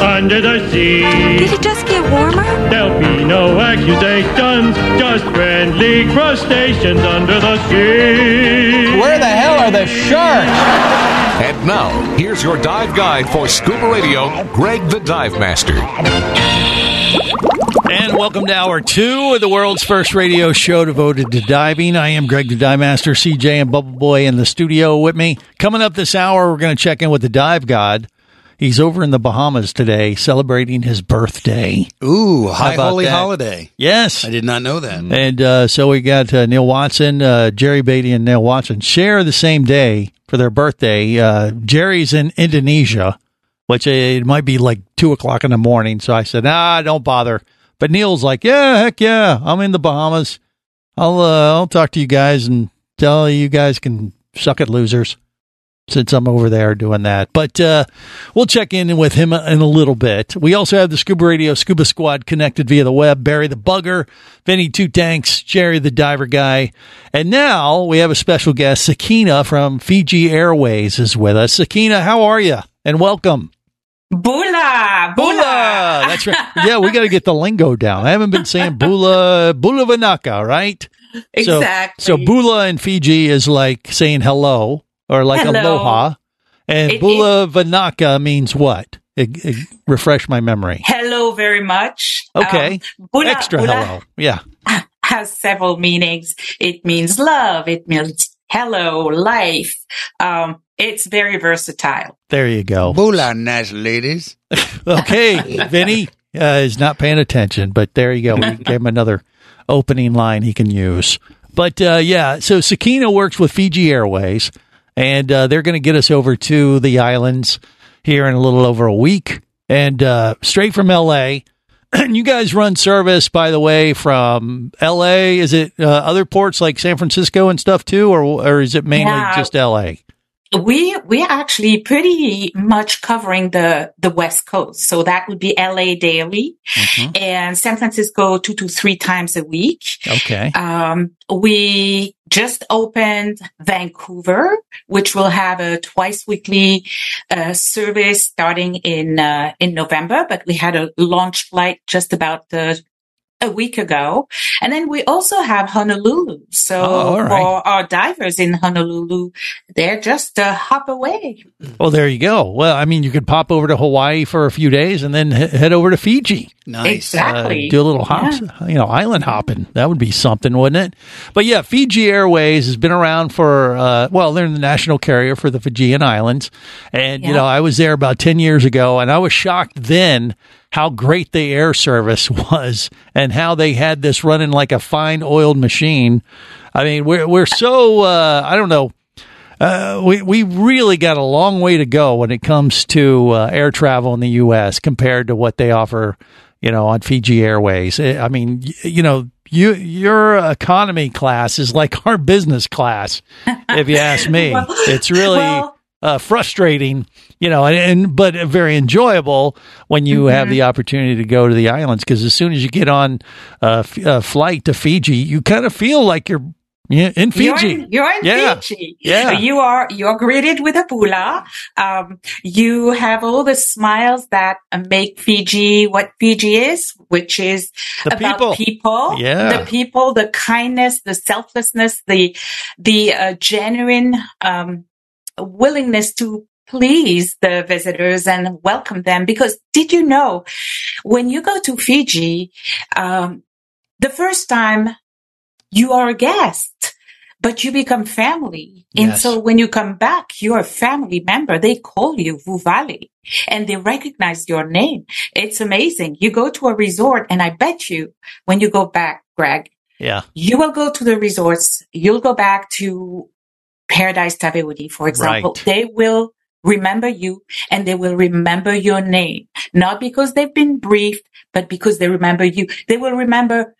under the sea. Did it just get warmer? There'll be no accusations, just friendly crustaceans under the sea. Where the hell are the sharks? And now, here's your dive guide for scuba radio, Greg the Dive Master. And welcome to hour two of the world's first radio show devoted to diving. I am Greg the Dive Master, CJ and Bubble Boy in the studio with me. Coming up this hour, we're going to check in with the dive god. He's over in the Bahamas today celebrating his birthday. Ooh, high holy that? holiday. Yes. I did not know that. And uh, so we got uh, Neil Watson, uh, Jerry Beatty, and Neil Watson share the same day for their birthday. Uh, Jerry's in Indonesia, which it might be like two o'clock in the morning. So I said, ah, don't bother. But Neil's like, yeah, heck yeah, I'm in the Bahamas. I'll uh, I'll talk to you guys and tell you guys can suck it, losers. Since I'm over there doing that, but uh, we'll check in with him in a little bit. We also have the Scuba Radio Scuba Squad connected via the web. Barry the Bugger, Vinny Two Tanks, Jerry the Diver Guy, and now we have a special guest, Sakina from Fiji Airways, is with us. Sakina, how are you? And welcome. Bula, Bula. That's right. Yeah, we got to get the lingo down. I haven't been saying Bula, Bula Vinaka, right? Exactly. So, so Bula in Fiji is like saying hello or like Hello. aloha. And It- Bula Vinaka means what? It, it- refresh my memory. Hello very much. Okay. Um, Bula, Extra Bula hello. Yeah. has several meanings. It means love. It means hello, life. Um, it's very versatile. There you go. Bula, nice ladies. Okay. Vinny uh, is not paying attention, but there you go. We gave him another opening line he can use. But uh, yeah, so Sakina works with Fiji Airways, and uh, they're going to get us over to the islands here in a little over a week, and uh, straight from LA. And you guys run service, by the way, from LA. Is it uh, other ports like San Francisco and stuff too, or or is it mainly Yeah. just LA? We we are actually pretty much covering the the West Coast, so that would be L.A. daily Mhm. and San Francisco two to three times a week. Okay. Um, we just opened Vancouver, which will have a twice weekly uh, service starting in uh, in November. But we had a launch flight just about uh, a week ago, and then we also have Honolulu. So Oh, all right. for our divers in Honolulu, they're just a hop away. Well, there you go. Well, I mean, you could pop over to Hawaii for a few days and then he- head over to Fiji. Nice. Exactly. Uh, do a little hops, you know, island hopping. That would be something, wouldn't it? But yeah, Fiji Airways has been around for, uh, well, they're the national carrier for the Fijian Islands. And, you know, I was there about 10 years ago and I was shocked then how great the air service was and how they had this running like a fine oiled machine. I mean, we're, we're so, uh, I don't know, uh, we we really got a long way to go when it comes to uh, air travel in the U.S. compared to what they offer, you know, on Fiji Airways. I I mean, you know, you your economy class is like our business class, if you ask me. Well- it's really well- uh, frustrating, you know, and, and but very enjoyable when you have Mm-hmm. the opportunity to go to the islands because as soon as you get on a, f- a flight to Fiji, you kind of feel like you're yeah, in Fiji. You're in, you're in Yeah. Fiji. Yeah. You are you're greeted with a Bula. Um, you have all the smiles that make Fiji what Fiji is, which is The about people. people. Yeah. The people, the kindness, the selflessness, the the uh, genuine um, willingness to please the visitors and welcome them. Because did you know when you go to Fiji, um, the first time you are a guest. but you become family. And Yes. so when you come back, you're a family member. They call you Vuvale and they recognize your name. It's amazing. You go to a resort and I bet you when you go back, Greg, Yeah. you will go to the resorts. You'll go back to Paradise Taveuni, for example. Right. They will remember you and they will remember your name, not because they've been briefed, but because they remember you. They will remember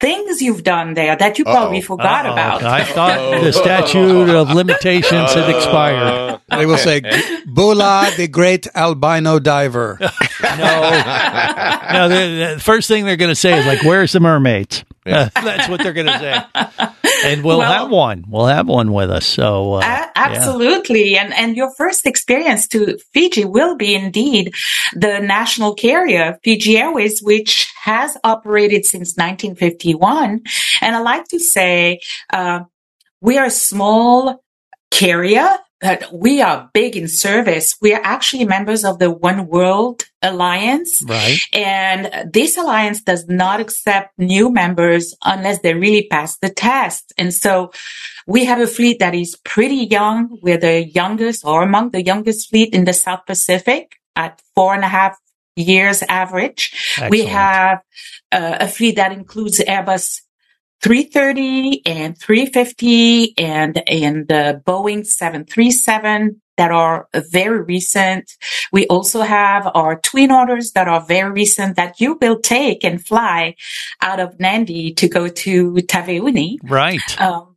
things you've done there that you probably Uh-oh. forgot Uh-oh. about. I thought the statute of limitations had expired. They will say, Bula, the great albino diver. No, the, the first thing they're going to say is like, "Where's the mermaids?" that's what they're going to say, and we'll Well- have one. We'll have one with us. So, uh, A- yeah. absolutely. And, and your first experience to Fiji will be indeed the national carrier, Fiji Airways, which has operated since 1951. And I like to say, uh, we are a small carrier, but we are big in service. We are actually members of the One World Alliance. right. And this alliance does not accept new members unless they really pass the test. And so we have a fleet that is pretty young. We're the youngest or among the youngest fleet in the South Pacific at four and a half years average. We have uh, a fleet that includes Airbus 330 and 350 and, and the Boeing 737 that are very recent. We also have our twin otters that are very recent that you will take and fly out of Nadi to go to Taveuni. Right. Um,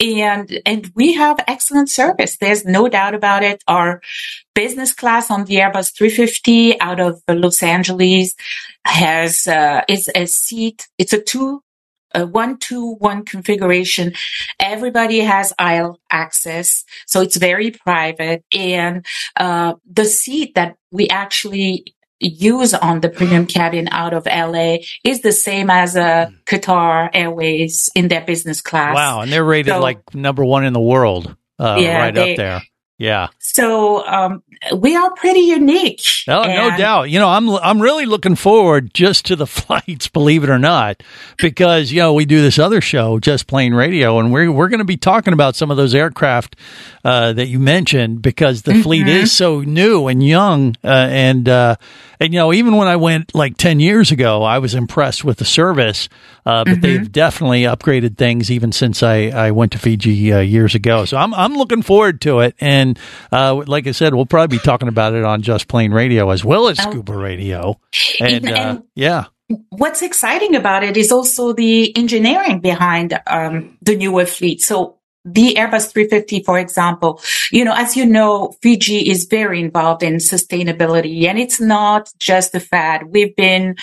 and and we have excellent service. There's no doubt about it. Our business class on the Airbus 350 out of Los Angeles has uh, is a seat. It's a two. A one two one configuration. Everybody has aisle access, so it's very private. And uh, the seat that we actually use on the premium cabin out of LA is the same as a Qatar Airways in their business class. Wow, and they're rated So- like number one in the world, uh, Yeah, right they- up there. Yeah. So um, we are pretty unique. Oh, no doubt. You know, I'm I'm really looking forward just to the flights, believe it or not, because you know we do this other show, Just Plain Radio, and we're we're going to be talking about some of those aircraft uh, that you mentioned because the fleet Mm-hmm. is so new and young, uh, and uh, and you know even when I went like ten years ago, I was impressed with the service, uh, but Mm-hmm. they've definitely upgraded things even since I, I went to Fiji uh, years ago. So I'm I'm looking forward to it, and uh, like I said, we'll probably be talking about it on Just Plain Radio as well as Oh. Scuba Radio, and, And- uh, yeah, What's exciting about it is also the engineering behind um, the newer fleet. So the Airbus 350, for example, you know, as you know, Fiji is very involved in sustainability and it's not just a fad. We've been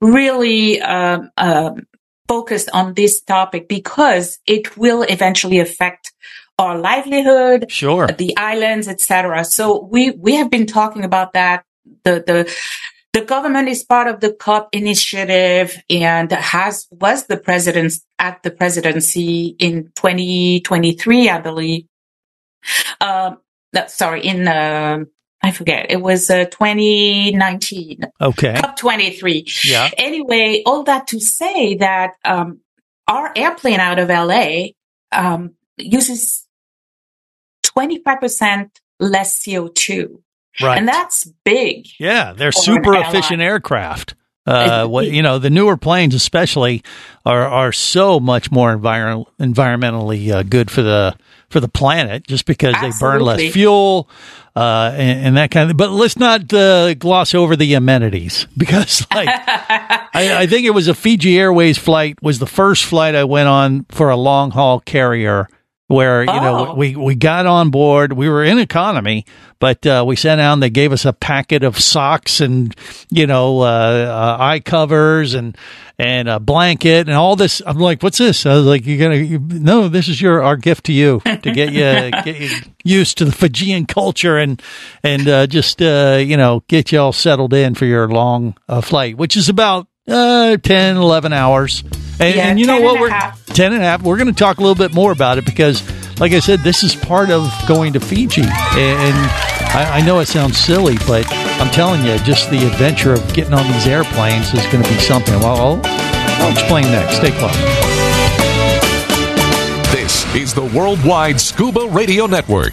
really, um, um, focused on this topic because it will eventually affect our livelihood, sure, the islands, etc. So we we have been talking about that. The the the government is part of the COP initiative and has was the president at the presidency in 2023, I believe. Um, no, sorry, in uh, I forget. It was uh, 2019. okay, COP 23. yeah, Anyway, all that to say that um, our airplane out of LA um, uses 25% less CO2. right, And that's big. yeah, they're super efficient aircraft. Uh, what, you know, the newer planes, especially, are are so much more envir- environmentally uh, good for the for the planet, just because they burn less fuel uh, and, and that kind of. But let's not uh, gloss over the amenities because, like, I, I think it was a Fiji Airways flight was the first flight I went on for a long haul carrier where you know Oh. we we got on board. We were in economy but uh, we sat down they gave us a packet of socks and you know uh, uh, eye covers and and a blanket and all this. I'm like what's this? I was like you're gonna you, no this is your our gift to you to get you get you used to the fijian culture and and uh, just uh, you know get you all settled in for your long uh, flight which is about uh, 10 11 hours and, Yeah, and you know what and we're half. 10 and a half. We're going to talk a little bit more about it because, like I said, this is part of going to Fiji. And I, I know it sounds silly, but I'm telling you, just the adventure of getting on these airplanes is going to be something. Well, I'll, I'll explain next. Stay close. This is the Worldwide Scuba Radio Network.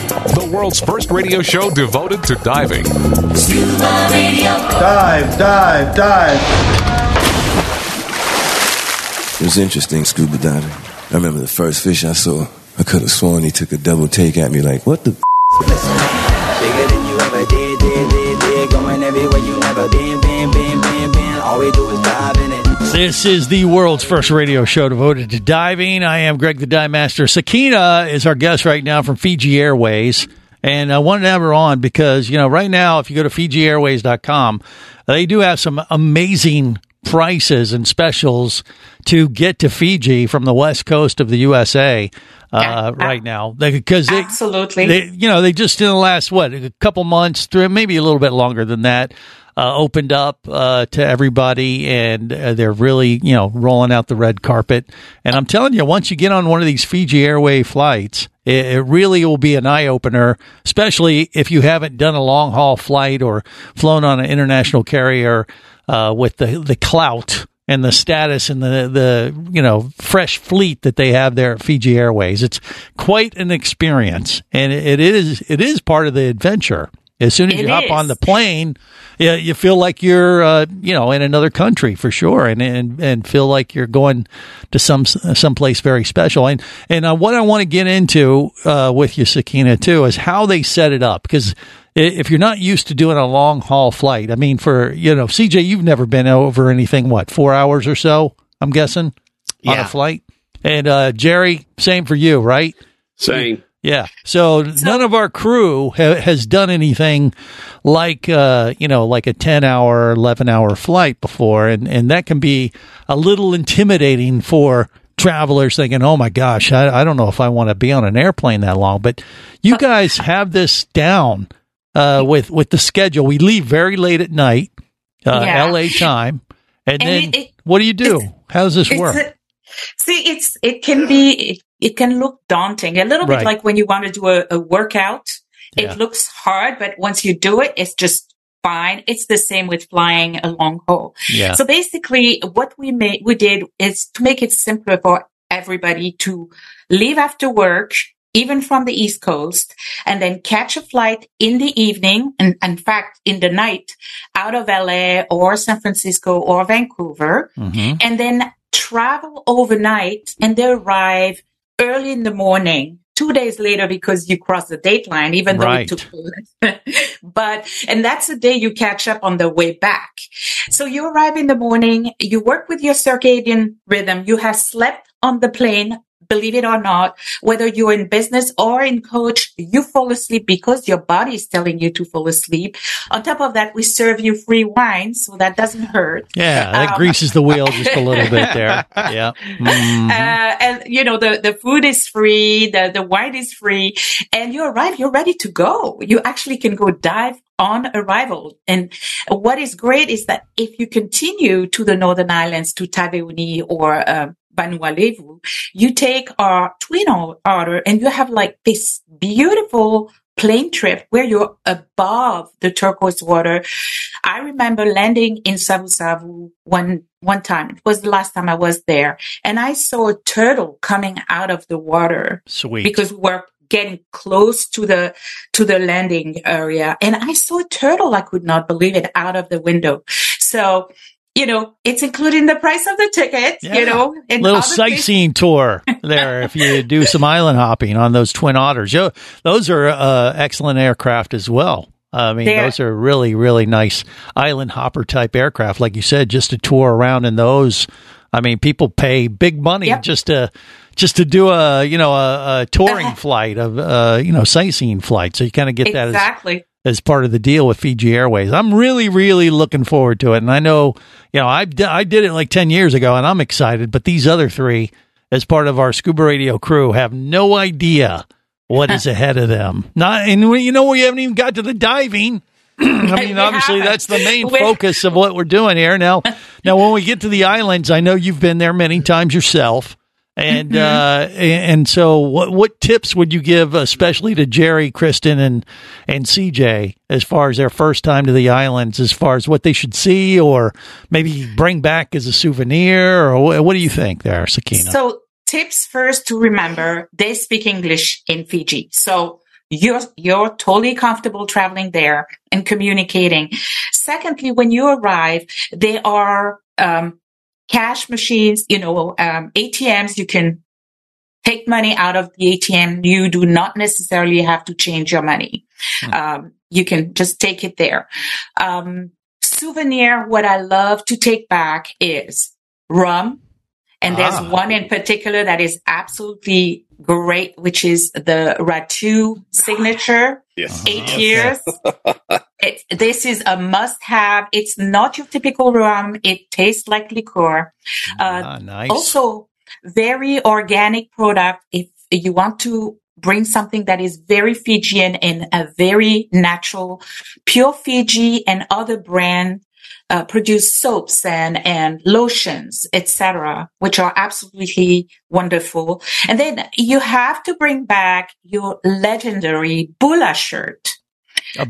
The world's first radio show devoted to diving. Scuba Radio. Dive, dive, dive. It was interesting scuba diving. I remember the first fish I saw. I could have sworn he took a double take at me like, what the Bigger than you ever did, did, did, did. Going everywhere you never been, been, been, been, been. All we do is dive in it. This is the world's first radio show devoted to diving. I am Greg the Dive Master. Sakina is our guest right now from Fiji Airways. And I wanted to have her on because, you know, right now, if you go to FijiAirways.com, they do have some amazing prices and specials to get to Fiji from the west coast of the USA uh, right now because they, Absolutely. they, you know, they just in the last what a couple months, through maybe a little bit longer than that, uh, opened up uh, to everybody, and uh, they're really you know rolling out the red carpet. And I'm telling you, once you get on one of these Fiji Airway flights, it, it really will be an eye opener, especially if you haven't done a long haul flight or flown on an international carrier uh, with the the clout and the status and the the you know fresh fleet that they have there at Fiji Airways. It's quite an experience, and it, it is it is part of the adventure. As soon as It you hop is. on the plane, you, you feel like you're uh, you know in another country for sure, and and and feel like you're going to some some place very special. And and uh, what I want to get into uh, with you, Sakina, too, is how they set it up because if you're not used to doing a long haul flight, I mean, for you know, CJ, you've never been over anything what four hours or so, I'm guessing, on a flight. And uh, Jerry, same for you, right? Same. Yeah. So none of our crew ha- has done anything like uh, you know like a ten hour, eleven hour flight before, and and that can be a little intimidating for travelers thinking, oh my gosh, I, I don't know if I want to be on an airplane that long. But you guys have this down uh, with with the schedule. We leave very late at night, uh, Yeah. L.A. time, and, And then it- it- what do you do? How does this work? a- see, it's it can be it, can look daunting, a little Right. bit like when you want to do a, a workout. Yeah. It looks hard, but once you do it, it's just fine. It's the same with flying a long haul. Yeah. So basically, what we made we did is to make it simpler for everybody to leave after work, even from the East Coast, and then catch a flight in the evening, and in fact, in the night, out of LA or San Francisco or Vancouver, Mm-hmm. and then travel overnight and they arrive early in the morning. Two days later, because you cross the date line, even though Right. it took, but, and that's the day you catch up on the way back. So you arrive in the morning, you work with your circadian rhythm. You have slept on the plane. Believe it or not, whether you're in business or in coach, you fall asleep because your body is telling you to fall asleep. On top of that, we serve you free wine, so that doesn't hurt. Yeah, that Um, greases the wheel just a little bit there. Yeah. Mhm. uh, and you know the the food is free, the the wine is free, and you arrive. You're ready to go. You actually can go dive on arrival. And what is great is that if you continue to the Northern Islands, to Taveuni or uh, Vanua Levu, you take our twin otter and you have like this beautiful plane trip where you're above the turquoise water. I remember landing in Savu Savu one one time. It was the last time I was there, and I saw a turtle coming out of the water Sweet. because we were getting close to the to the landing area, and I saw a turtle. I could not believe it out of the window. So. You know, it's including the price of the ticket, Yeah. you know, and little things- sightseeing tour there if you do some island hopping on those twin otters. Yo, those are uh, excellent aircraft as well. I mean, They are- those are really, really nice island hopper type aircraft. Like you said, just to tour around in those. I mean, people pay big money Yep. just to just to do a you know a, a touring flight of uh, you know sightseeing flight. So you kind of get that as exactly. as part of the deal with Fiji Airways. I'm really, really looking forward to it. And I know, you know, I, I did it like 10 years ago and I'm excited, but these other three, as part of our scuba radio crew, have no idea what is ahead of them. Not, and we, you know, we haven't even got to the diving. I mean, obviously that's the main focus of what we're doing here. Now, now when we get to the islands, I know you've been there many times yourself. And Mm-hmm. uh, and so, what what tips would you give, especially to Jerry, Kristen, and and CJ, as far as their first time to the islands, as far as what they should see, or maybe bring back as a souvenir, or what, what do you think there, Sakina? So tips first to remember, they speak English in Fiji. So you're, you're totally comfortable traveling there and communicating. Secondly, when you arrive, they are, um, cash machines, you know, um, ATMs, you can take money out of the ATM. You do not necessarily have to change your money. Um, you can just take it there. Um, souvenir, what I love to take back is rum. And there's Ah. one in particular that is absolutely great, which is the Ratu signature. Yes. Eight years. It, this is a must have. It's not your typical rum. It tastes like liqueur. Uh, ah, nice. also, very organic product. If you want to bring something that is very Fijian and a very natural, pure Fiji and other brand uh, produce soaps and and lotions, etc., which are absolutely wonderful. And then you have to bring back your legendary Bula shirt. A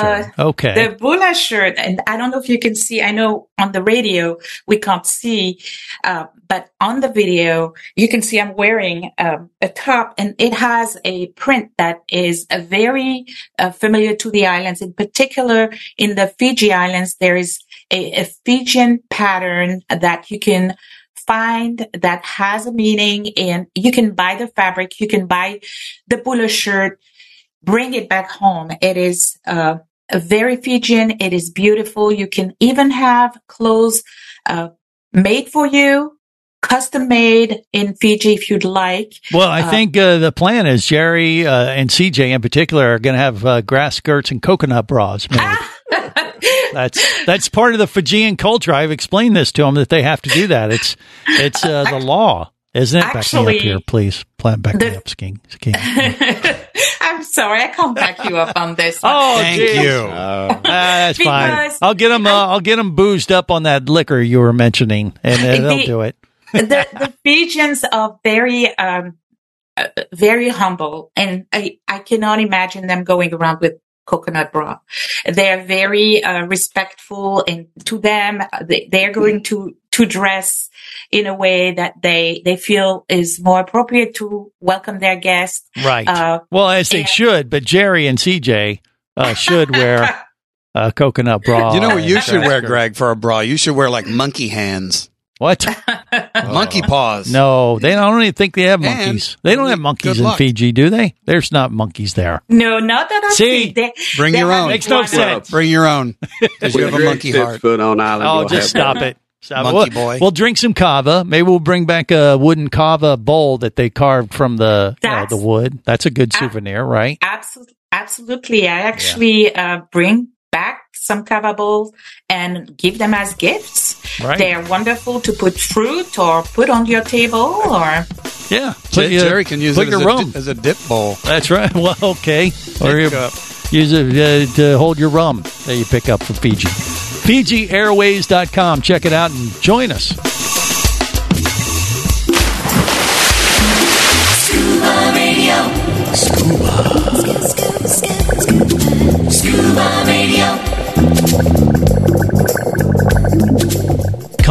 shirt. Okay. The Bula shirt, and I don't know if you can see, I know on the radio we can't see, uh, but on the video you can see I'm wearing um, a top and it has a print that is very uh, familiar to the islands. In particular, in the Fiji Islands, there is a, a Fijian pattern that you can find that has a meaning and you can buy the fabric, you can buy the Bula shirt bring it back home. It is uh, very Fijian. It is beautiful. You can even have clothes uh, made for you, custom made in Fiji if you'd like. Well, I Uh, think uh, the plan is Jerry uh, and CJ in particular are going to have uh, grass skirts and coconut bras made. that's that's part of the Fijian culture. I've explained this to them that they have to do that. It's it's uh, the law, isn't it? back me up here, please. Plant back me up, skiing. skiing. I'm sorry, I can't back you up on this. one. Oh, Thank geez. you. Ah, that's fine. I'll get them. Uh, I'll get them boozed up on that liquor you were mentioning, and uh, they'll The- do it. the, the Fijians are very, um, uh, very humble, and I, I cannot imagine them going around with coconut bra. They're very uh, respectful, and to them, they, they're going to to dress in a way that they they feel is more appropriate to welcome their guests. Right. Uh, well, as they should, but Jerry and CJ uh, should wear a coconut bra. You know what you should wear, Greg, for a bra? You should wear like monkey hands, What? monkey paws. No, they don't even think they have And monkeys. They don't have monkeys in luck. Fiji, do they? There's not monkeys there. no, not that I See? see. They, Bring they your own. Makes no one- sense. Bring your own. Because you have a monkey heart. Foot on island. Oh, you'll just have stop it. Stop Monkey boy. We'll, we'll drink some kava. Maybe we'll bring back a wooden kava bowl that they carved from the you know, the wood. That's a good souvenir, right? Absolutely, absolutely. I actually uh, bring back some kava bowls and give them as gifts. Right. They are wonderful to put fruit or put on your table or Yeah. Jer- your- Jerry can use put it your as a, rum. di- as a dip bowl. That's right. Well, okay. Or Pick you up. use it uh, to hold your rum that you pick up from Fiji. FijiAirways.com. Check it out and join us.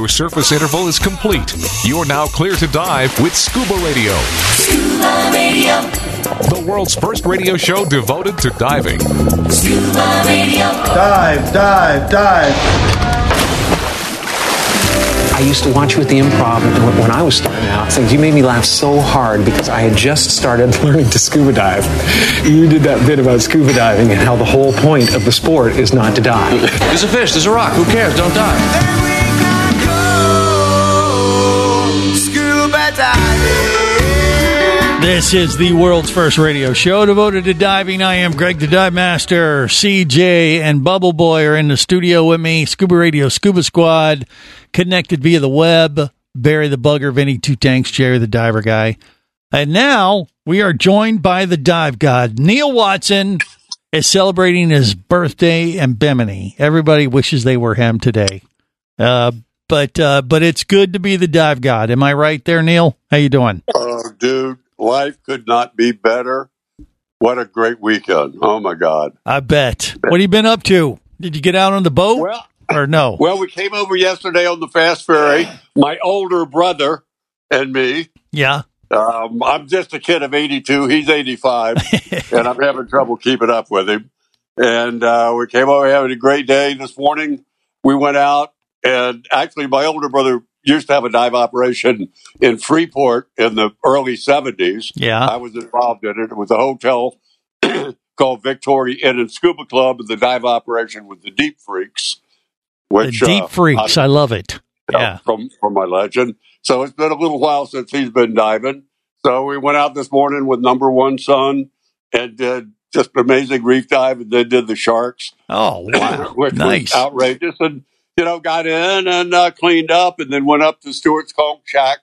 Your surface interval is complete. You're now clear to dive with Scuba Radio. Scuba Radio. The world's first radio show devoted to diving. Scuba Radio. Dive, dive, dive. I used to watch you at the improv when when I was starting out. Things you made me laugh so hard because I had just started learning to scuba dive. You did that bit about scuba diving and how the whole point of the sport is not to die. There's a fish, there's a rock. Who cares? Don't die. This is the world's first radio show devoted to diving. I am Greg the Dive Master. CJ and Bubble Boy are in the studio with me. Scuba Radio Scuba Squad connected via the web. Barry the Bugger, Vinny Two Tanks, Jerry the Diver Guy. And now we are joined by the dive god. Neil Watson is celebrating his birthday in Bimini. Everybody wishes they were him today. Uh, but uh, but it's good to be the dive god. Am I right there, Neil? How you doing? Oh, dude, life could not be better. What a great weekend. Oh, my God. I bet. What have you been up to? Did you get out on the boat Well, or no? well, we came over yesterday on the fast ferry. My older brother and me. Yeah. Um, I'm just a kid of 82. He's 85, and I'm having trouble keeping up with him. And uh, we came over having a great day this morning. We went out, and actually, my older brother used to have a dive operation in Freeport in the early 70s. Yeah. I was involved in it. It was a hotel called Victoria Inn and Scuba Club, and the dive operation was the Deep Freaks. The Which, deep uh, freaks. I love it. you know, Yeah. from from my legend. So it's been a little while since he's been diving. So we went out this morning with number one son and did just an amazing reef dive, and then did the sharks, Oh wow. which nice. was outrageous. And you know, got in and uh, cleaned up, and then went up to Stuart's Conch Shack,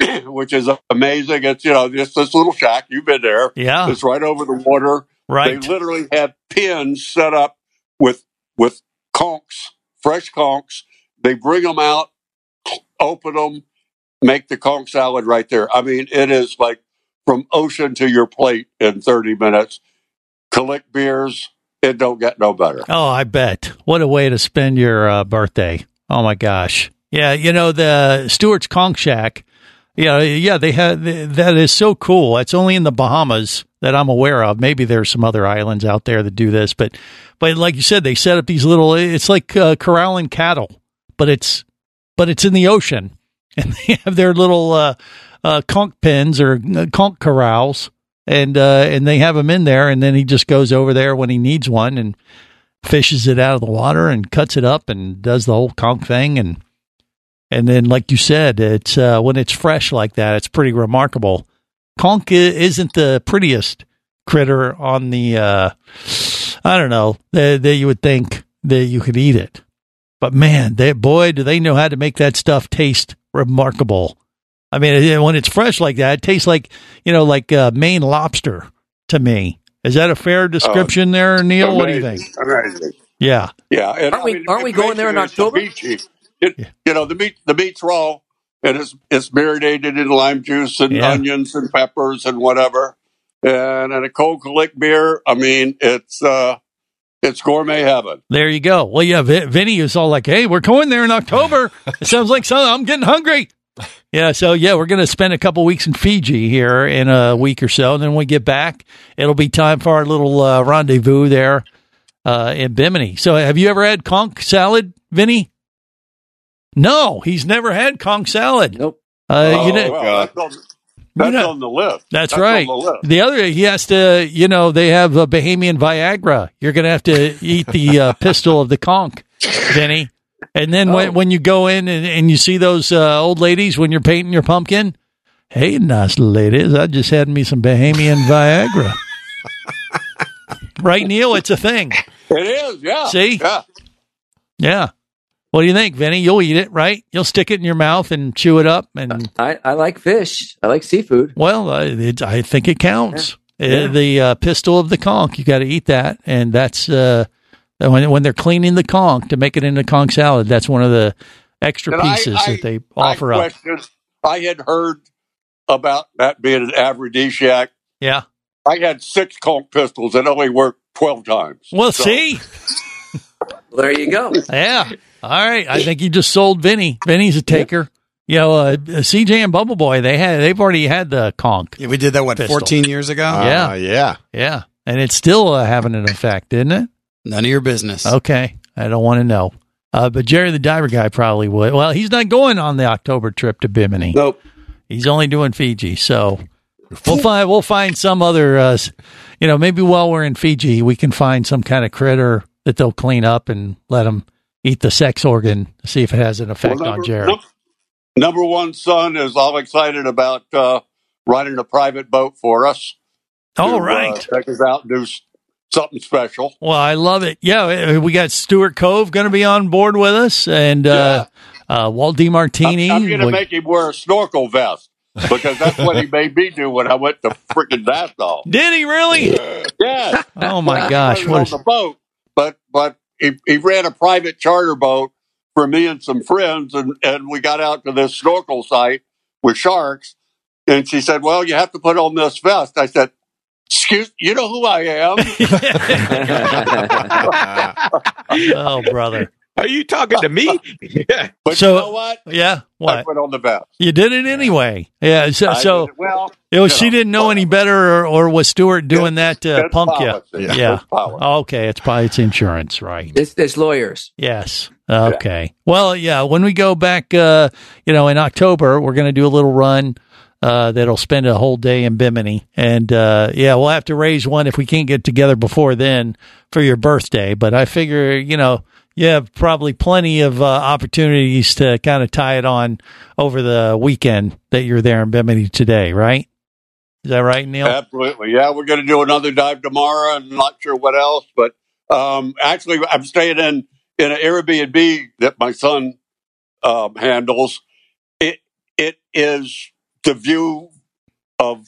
which is amazing. It's you know just this little shack. You've been there. Yeah. it's right over the water. Right. They literally have pins set up with with conchs, fresh conchs. They bring them out, open them, make the conch salad right there. I mean, it is like from ocean to your plate in 30 minutes. Collect beers, it don't get no better. Oh, I bet. What a way to spend your uh, birthday. Oh my gosh. Yeah, you know the Stuart's Conch Shack. Yeah, yeah, they had that is so cool. It's only in the Bahamas that I'm aware of. Maybe there's some other islands out there that do this, but but like you said, they set up these little. It's like uh, corralling cattle, but it's but it's in the ocean, and they have their little uh, uh, conch pens or uh, conch corrals, and uh, and they have him in there, and then he just goes over there when he needs one and fishes it out of the water and cuts it up and does the whole conch thing. And and then like you said it's uh, when it's fresh like that it's pretty remarkable. Conch isn't the prettiest critter on the uh i don't know that, that you would think that you could eat it. But man they boy do they know how to make that stuff taste remarkable i mean when it's fresh like that it tastes like you know like uh, maine lobster to me is that a fair description there neil what do you think Amazing. Amazing. yeah Yeah, and Aren't we- I mean, aren't we going there in October? it's the beachy. It, You know, the meat the meat's raw, and it's it's marinated in lime juice and Yeah. onions and peppers and whatever, and and a cold lick beer. I mean, it's uh, it's gourmet heaven. There you go. Well, yeah, Vin- Vinny is all like, "Hey, we're going there in October." it sounds like some. I'm getting hungry. Yeah, so yeah, we're going to spend a couple weeks in Fiji here in a week or so, and then when we get back, it'll be time for our little uh, rendezvous there uh, in Bimini. So, have you ever had conch salad, Vinny? No, he's never had conch salad. Nope. Uh, you know, Oh, well, that's on, that's know- on the list. That's, on right. the list. The other, he has to, you know, they have a Bahamian Viagra. You're going to have to eat the uh, pistol of the conch, Vinny. And then when, when you go in and, and you see those uh, old ladies when you're painting your pumpkin, hey, nice ladies, I just had me some Bahamian Viagra. right, Neil? It's a thing. It is. Yeah. See? Yeah. Yeah. What do you think, Vinny? You'll eat it, right? You'll stick it in your mouth and chew it up and I, I like fish. I like seafood. Well, uh, it, I think it counts. Uh, Yeah. the uh, pistol of the conch, you got to eat that, and that's uh, when when they're cleaning the conch to make it into conch salad. That's one of the extra And pieces I- that they I offer up. I had heard about that being an aphrodisiac. Yeah. I had six conch pistols that only worked twelve times. Well, So- see, there you go. yeah. All right, I think you just sold Vinny. Vinny's a taker. You know, uh, CJ and Bubble Boy, they had they've already had the conch. Yeah, we did that what Pistol. 14 years ago. Yeah. Uh, yeah. Yeah, and it's still uh, having an effect, isn't it? None of your business. Okay, I don't want to know. Uh, but Jerry the diver guy probably would. Well, he's not going on the October trip to Bimini. Nope. He's only doing Fiji. So we'll find we'll find some other. Uh, you know, maybe while we're in Fiji, we can find some kind of critter that they'll clean up and let them eat the sex organ to see if it has an effect Well, on Jerry. num- number one son is all excited about uh, running a private boat for us. All to, uh, right. take us out and do s- something special. Well, I love it. Yeah, uh, we got Stuart Cove going to be on board with us, and uh, uh, Walt DiMartini. I'm going to make him wear a snorkel vest because that's what he made me do when I went to freaking Nassau. Did he really? Yeah. Oh my Well, gosh! What was is, on the boat, but but he, he ran a private charter boat for me and some friends, and and we got out to this snorkel site with sharks, and she said, "Well, you have to put on this vest." I said. Excuse, you know who I am? oh, brother. Are you talking to me? yeah. But So- you know what? Yeah. I What? put on the vest. You did it anyway. Yeah. So, so it well. it was, you she know, didn't know any better, or, or was Stuart doing that to it's punk you? Yeah. Yeah. It's. Okay. It's probably it's insurance, right? It's, it's lawyers. Yes. Okay. Well, yeah. When we go back, uh, you know, in October, we're going to do a little run uh, that'll spend a whole day in Bimini, and uh, yeah, we'll have to raise one if we can't get together before then for your birthday. But I figure, you know, you have probably plenty of uh, opportunities to kind of tie it on over the weekend that you're there in Bimini today, right? Is that right, Neil? Absolutely. Yeah, we're going to do another dive tomorrow. and not sure what else, but um, actually, I'm staying in in an Airbnb that my son um, handles. It it is the view of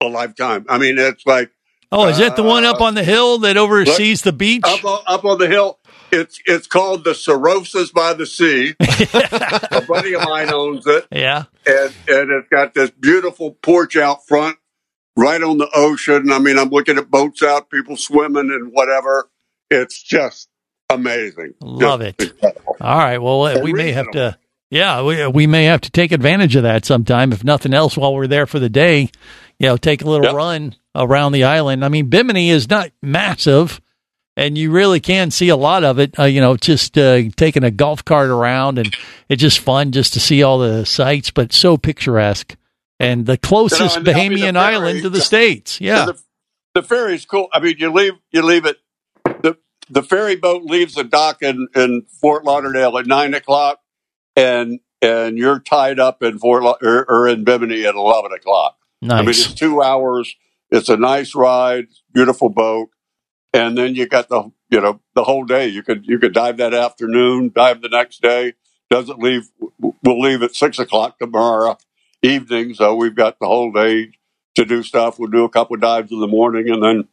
a lifetime. I mean, it's like Oh, is that the one up on the hill that oversees the beach? up on, up on the hill. It's it's called the Cirrhosis by the Sea. a buddy of mine owns it. Yeah. and and it's got this beautiful porch out front, right on the ocean. I mean, I'm looking at boats out, people swimming and whatever. It's just amazing. Love Just it. incredible. All right. Well, uh, we may have to. Yeah, we, we may have to take advantage of that sometime. If nothing else, while we're there for the day, you know, take a little run around the island. I mean, Bimini is not massive, and you really can see a lot of it. Uh, you know, just uh, taking a golf cart around, and it's just fun just to see all the sights, but so picturesque. And the closest and I mean, the Bahamian ferry- island to the states. Yeah. The, the ferry's cool. I mean, you leave you leave it. the The ferry boat leaves the dock in, in Fort Lauderdale at nine o'clock, and and you're tied up in Fort La- or, or in Bimini at eleven o'clock. Nice. I mean, it's two hours. It's a nice ride, beautiful boat, and then you got the you know the whole day. You could you could dive that afternoon, dive the next day. Doesn't leave. We'll leave at six o'clock tomorrow evening, so we've got the whole day to do stuff. We'll do a couple of dives in the morning, and then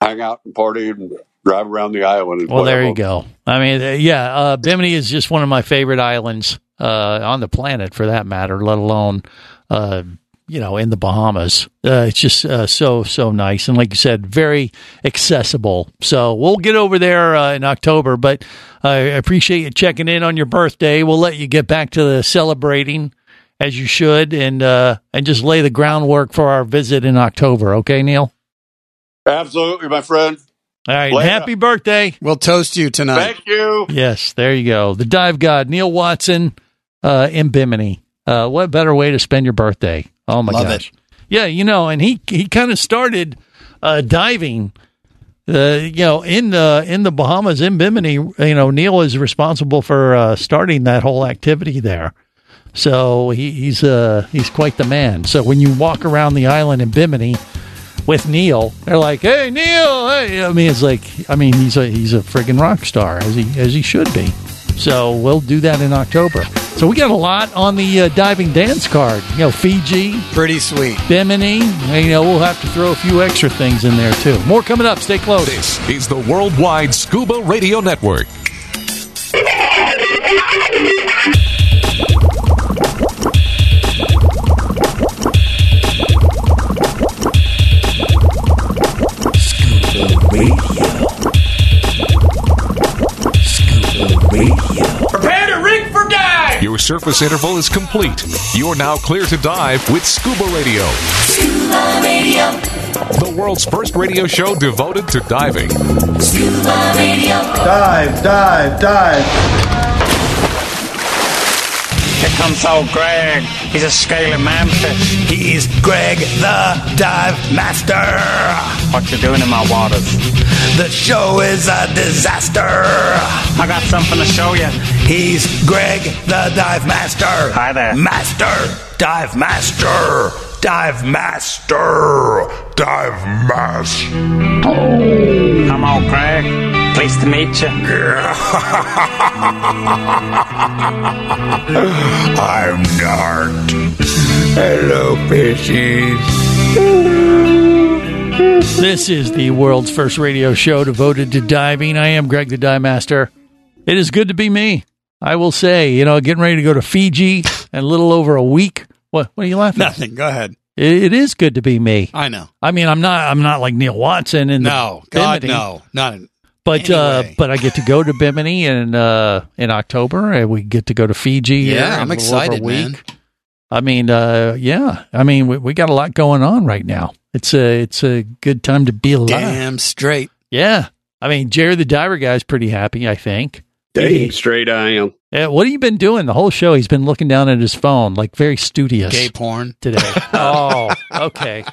hang out and party and drive around the island. And Well, there you go. I mean, yeah, uh, Bimini is just one of my favorite islands uh, on the planet, for that matter. Let alone, uh, you know, in the Bahamas. Uh, it's just uh, so so nice, and like you said, very accessible. So we'll get over there uh, in October. But I appreciate you checking in on your birthday. We'll let you get back to the celebrating as you should, and uh, and just lay the groundwork for our visit in October. Okay, Neil. Absolutely, my friend. All right. Later. Happy birthday. We'll toast you tonight. Thank you. Yes, there you go. The dive god, Neil Watson, uh, in Bimini. Uh, what better way to spend your birthday? Oh my Love gosh. Yeah, you know, and he he kind of started uh, diving. Uh, you know, in the in the Bahamas, in Bimini, you know, Neil is responsible for uh, starting that whole activity there. So he, he's uh he's quite the man. So when you walk around the island in Bimini with Neil, they're like, "Hey, Neil!" Hey. I mean, it's like, I mean, he's a he's a friggin' rock star as he as he should be. So we'll do that in October. So we got a lot on the uh, diving dance card. You know, Fiji, pretty sweet. Bimini. and, you know, we'll have to throw a few extra things in there too. More coming up. Stay close. This is the Worldwide Scuba Radio Network. Your surface interval is complete. You're now clear to dive with Scuba Radio. Scuba Radio. The world's first radio show devoted to diving. Scuba Radio. Dive, dive, dive. Here comes old Greg. He's a scaly manfish. He's Greg the Dive Master. What you doing in my waters? The show is a disaster. I got something to show you. He's Greg the Dive Master. Hi there. Master. Dive Master. Dive Master. Dive Master. I'm old Greg. Pleased to meet you. I'm Nart. Hello, fishies. This is the world's first radio show devoted to diving. I am Greg the Dive Master. It is good to be me. I will say, you know, getting ready to go to Fiji in a little over a week. What? What are you laughing? at? Nothing. Go ahead. It, it is good to be me. I know. I mean, I'm not. I'm not like Neil Watson in No, the God, Bimini, no, not. In, But uh, but I get to go to Bimini in uh, in October, and we get to go to Fiji. Yeah, I'm excited, man. Week. I mean, uh, yeah. I mean, we, we got a lot going on right now. It's a it's a good time to be alive. damn straight. Yeah. I mean, Jerry the diver guy's pretty happy. I think. Dang straight I am. Yeah, what have you been doing the whole show? He's been looking down at his phone, like very studious Gay porn. today. oh, okay,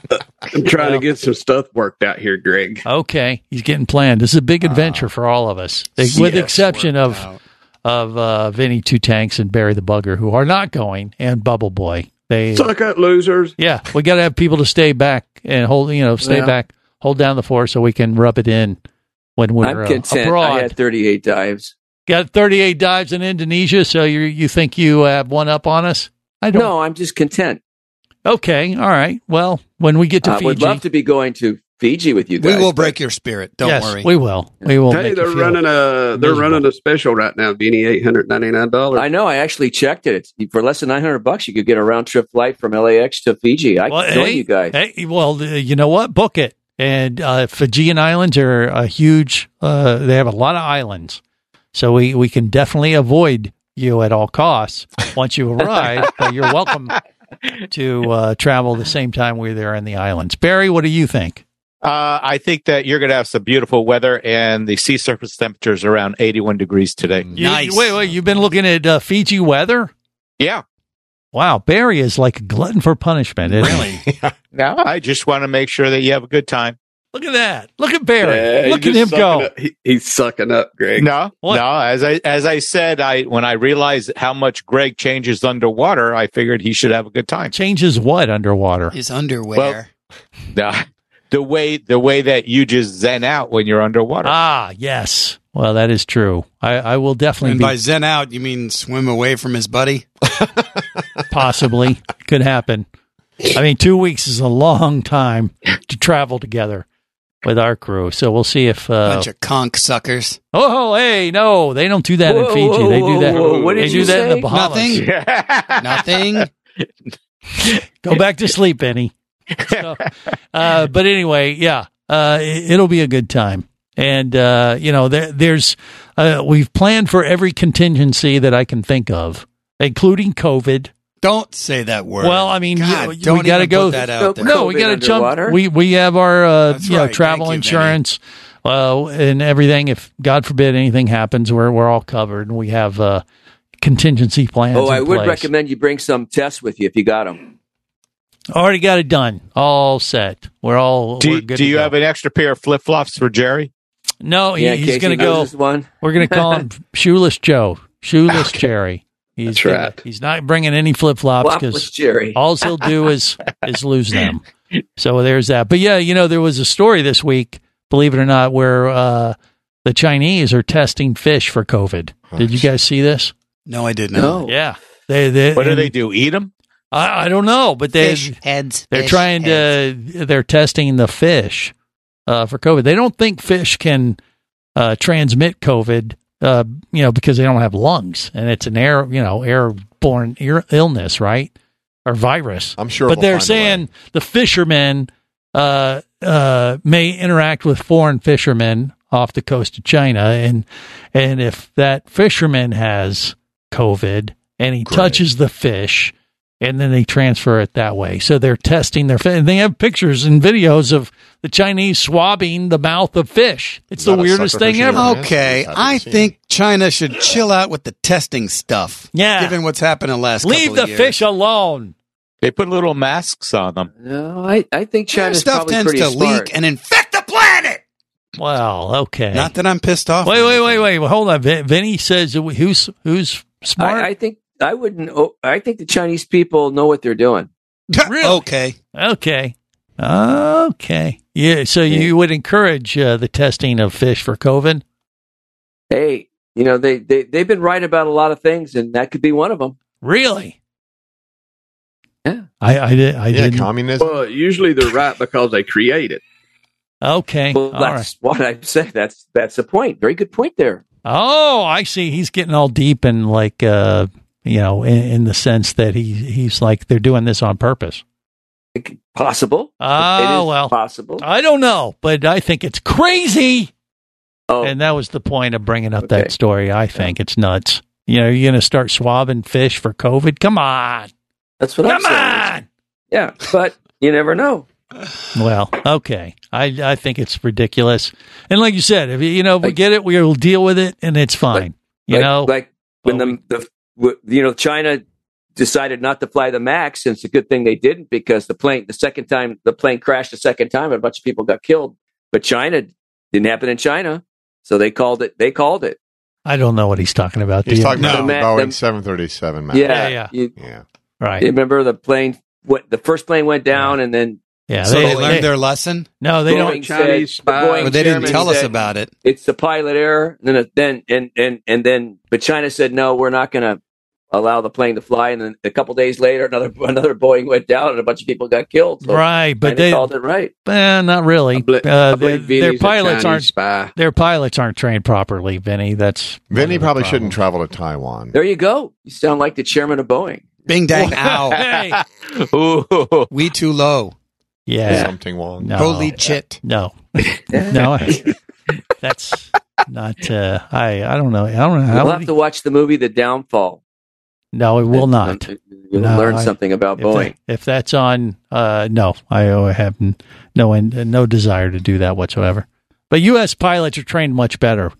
I'm trying to get some stuff worked out here, Greg. okay. He's getting planned. This is a big adventure for all of us, with the exception of out. Of uh, Vinny Two Tanks and Barry the Bugger, who are not going, and Bubble Boy. They, Suck up, losers. yeah, we got to have people to stay back and hold, you know, stay Yeah. back, hold down the fort so we can rub it in when we're I'm uh, content. abroad. I had 38 dives. Got 38 dives in Indonesia, so you you think you have one up on us? I don't. No, I'm just content. Okay, all right. Well, when we get to I Fiji, would love to be going to Fiji with you We will break your spirit. Don't yes, worry. we will. We will. Hey, they're running a they're miserable. running a special right now, Beanie, eight hundred ninety nine dollars. I know. I actually checked it. It's, for less than nine hundred bucks, you could get a round trip flight from LAX to Fiji. I Well, can join hey, you guys. Hey, well, uh, you know what? Book it. And uh, Fijian Islands are a huge. Uh, they have a lot of islands, so we we can definitely avoid you at all costs once you arrive. but you're welcome to uh, travel the same time we're there in the islands. Barry, what do you think? Uh, I think that you're going to have some beautiful weather, and the sea surface temperature is around 81 degrees today. You- wait, wait. You've been looking at uh, Fiji weather? Yeah. Wow, Barry is like a glutton for punishment. Isn't he? No, I just want to make sure that you have a good time. Look at that. Look at Barry. Yeah, Look he's at him go. sucking up- he- he's sucking up, Greg. No, no. As I as I said, I when I realized how much Greg changes underwater, I figured he should have a good time. Changes what underwater? His underwear. The, the way the way that you just zen out when you're underwater. Ah, yes. Well, that is true. I, I will definitely and be by zen out, you mean swim away from his buddy? possibly could happen. I mean, two weeks is a long time to travel together with our crew. So we'll see if. Uh, Bunch of conch suckers. oh, hey, no, they don't do that in Fiji. whoa, they do that. whoa, whoa. What they did do you that in the Bahamas. Nothing. Nothing. Go back to sleep, Benny. So, uh, but anyway, yeah, uh, it, will be a good time. And uh, you know, there, there's uh, we've planned for every contingency that I can think of, including COVID. Don't say that word. Well, I mean, God, you- don't we got to even go. put that out there. No, we got to jump. We we have our uh, That's you know right. travel you, insurance uh, and everything. If God forbid anything happens, we're we're all covered, and we have uh, contingency plans. Oh, in I would place. recommend you bring some tests with you if you got them. Already got it done. All set. We're all. do we're you, good do to you go. have an extra pair of flip flops for Jerry? No, he, Yeah, in he's going to go. one. We're going to call him Shoeless Joe, Shoeless Jerry. He's That's gonna- right. He's not bringing any flip flops because Jerry. all he'll do is is lose them. So there's that. But yeah, you know, there was a story this week, believe it or not, where uh, the Chinese are testing fish for COVID. Did you guys see this? No, I did not. No. Yeah. They, they, What do they do? Eat them? I, I don't know, but they Fish heads. they're fish trying heads. to they're testing the fish uh, for COVID. They don't think fish can uh, transmit COVID, uh, you know, because they don't have lungs and it's an air, you know, airborne ir- illness, right, or virus. I'm sure. but we'll they're find a way. saying the fishermen uh, uh, may interact with foreign fishermen off the coast of China, and and if that fisherman has COVID and he touches the fish, and then they transfer it that way. So they're testing their fish, and they have pictures and videos of the Chinese swabbing the mouth of fish. It's the weirdest thing ever. around. Okay, I think China should chill out with the testing stuff. Yeah. given what's happened in the last Leave couple the years. fish alone. They put little masks on them. No, I, I think Their China's stuff probably tends pretty to smart. leak and infect the planet. Well, okay. Not that I'm pissed off. Wait, wait, wait, wait. Well, hold on. Vin- Vinny says who's who's smart. I, I think I wouldn't. Oh, I think the Chinese people know what they're doing. Really? Okay. Okay. Okay. Yeah. So you would encourage uh, the testing of fish for COVID? Hey, you know they they they've been right about a lot of things, and that could be one of them. Really? Yeah. I I did I Yeah, didn't. communism. Well, usually they're right because they create it. okay. Well, All right. that's what I said. That's that's the point. Very good point there. Oh, I see. He's getting all deep and like uh, you know, in, in the sense that he he's like they're doing this on purpose. Possible. Oh, well. possible. I don't know, but I think it's crazy. Oh, And that was the point of bringing up Okay. that story. I think it's nuts. You know, you're going to start swabbing fish for COVID? Come on. that's what Come I'm saying. Come on. Yeah, but you never know. Well, okay. I I think it's ridiculous. And like you said, if you- you know, if we get it, we'll deal with it and it's fine. you know, like when the, the you know China decided not to fly the Max, and it's a good thing they didn't because the plane the second time the plane crashed the second time, and a bunch of people got killed. But China didn't happen in China, so they called it. They called it. I don't know what he's talking about. He's talking about the The- Boeing the- 737 Max. Yeah, yeah. You, Yeah. right. you remember the plane? What the first plane went down, and then Yeah. So they, learned they- their lesson, no, they Boeing don't. said- Chinese spy. Boeing but they didn't chairman tell us said, about it. It's the pilot error. And then then and and and then, but China said no, we're not going to. Allow the plane to fly, and then a couple days later, another another Boeing went down, and a bunch of people got killed. So Right, but they- called it right. Eh, not really. I bel- Uh, I believe their, their Vinny's a pilots aren't spy. their pilots aren't trained properly, Vinny. That's Vinny probably shouldn't travel to Taiwan. There you go. You sound like the chairman of Boeing. Bing dang ow. Hey. we too low. Yeah. Something wrong. No. Holy shit. No, no, that's not. Uh, I I don't know. I don't know. We'll have to watch the movie The Downfall. No, it will not. You'll No, learn I- something about if Boeing. that- if that's on, uh, no, I have n- no no desire to do that whatsoever. But U.S. pilots are trained much better,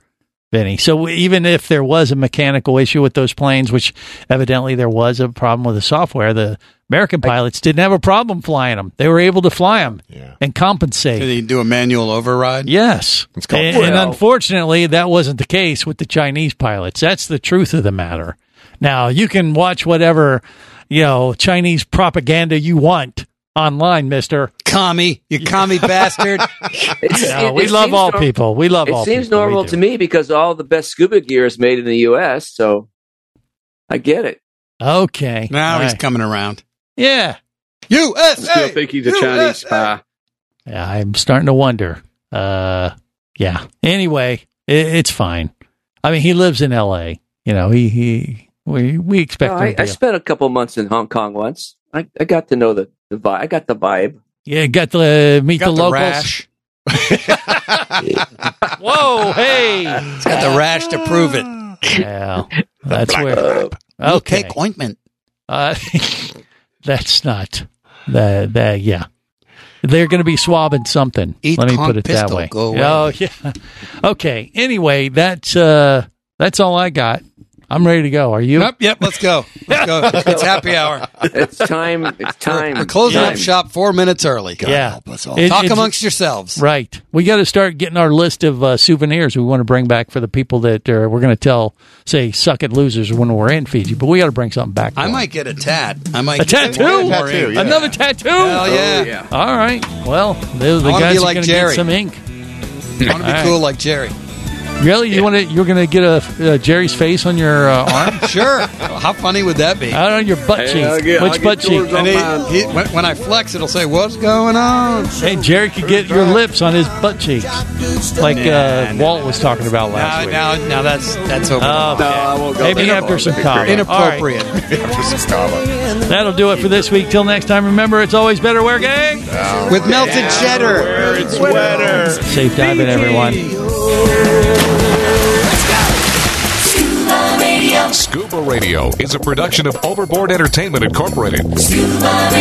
Vinny. So even if there was a mechanical issue with those planes, which evidently there was a problem with the software, the American pilots didn't have a problem flying them. They were able to fly them and compensate. Did he do a manual override? Yes. called and, and unfortunately, that wasn't the case with the Chinese pilots. That's the truth of the matter. Now, you can watch whatever, you know, Chinese propaganda you want online, mister. Commie, you commie bastard. It's- No, it- we it love all nor- people. We love it all seems people. Normal to me because all the best scuba gear is made in the U.S. So I get it. Okay. Now he's All right. coming around. Yeah. USA. Still think he's a Chinese spy. Yeah, I'm starting to wonder. Uh, yeah. Anyway, it, it's fine. I mean, he lives in L.A. You know, he he we we expect No, I, I spent a couple months in Hong Kong once. I, I got to know the, the vibe. I got the vibe. Yeah, got the meet Got the the locals. rash. Whoa, hey! He's got the rash to prove it. Yeah, that's where. We'll Okay, take ointment. uh, that's not that. That yeah, they're going to be swabbing something. Eat Let me put it that way. go away. Oh yeah. Okay. Anyway, that's uh, that's all I got. I'm ready to go. Are you? Yep, yep, let's go. Let's go. It's happy hour. It's time. It's time. We're closing Time. up shop four minutes early. God Yeah. help us all. It- Talk amongst yourselves. Right. We got to start getting our list of uh, souvenirs we want to bring back for the people that uh, we're going to tell, say, suck at losers when we're in Fiji. But we got to bring something back. I for 'em. might get a tat. I might get a get tattoo. more ink. Another tattoo. Hell yeah. All right. Well, the, the guys be are like going to Jerry. get some ink. I want to be All right. cool like Jerry. Really? You want to? You're going to get a uh, Jerry's face on your uh, arm? Sure. How funny would that be? I don't know your butt Hey, cheek. Get- Which I'll butt cheek? And he- he- when, when I flex, it'll say, "What's going on?" Hey, Jerry could get your lips on his butt cheeks, like uh, Walt was talking about last Now, week. now, now that's that's over. Oh, No, I won't go Maybe after some That'd be coffee. great. Inappropriate. That'll do it for this week. Till next time, remember, it's always better where, gang? With melted cheddar. Where it's wetter. Safe diving, everyone. Scuba Radio is a production of Overboard Entertainment Incorporated. Scuba.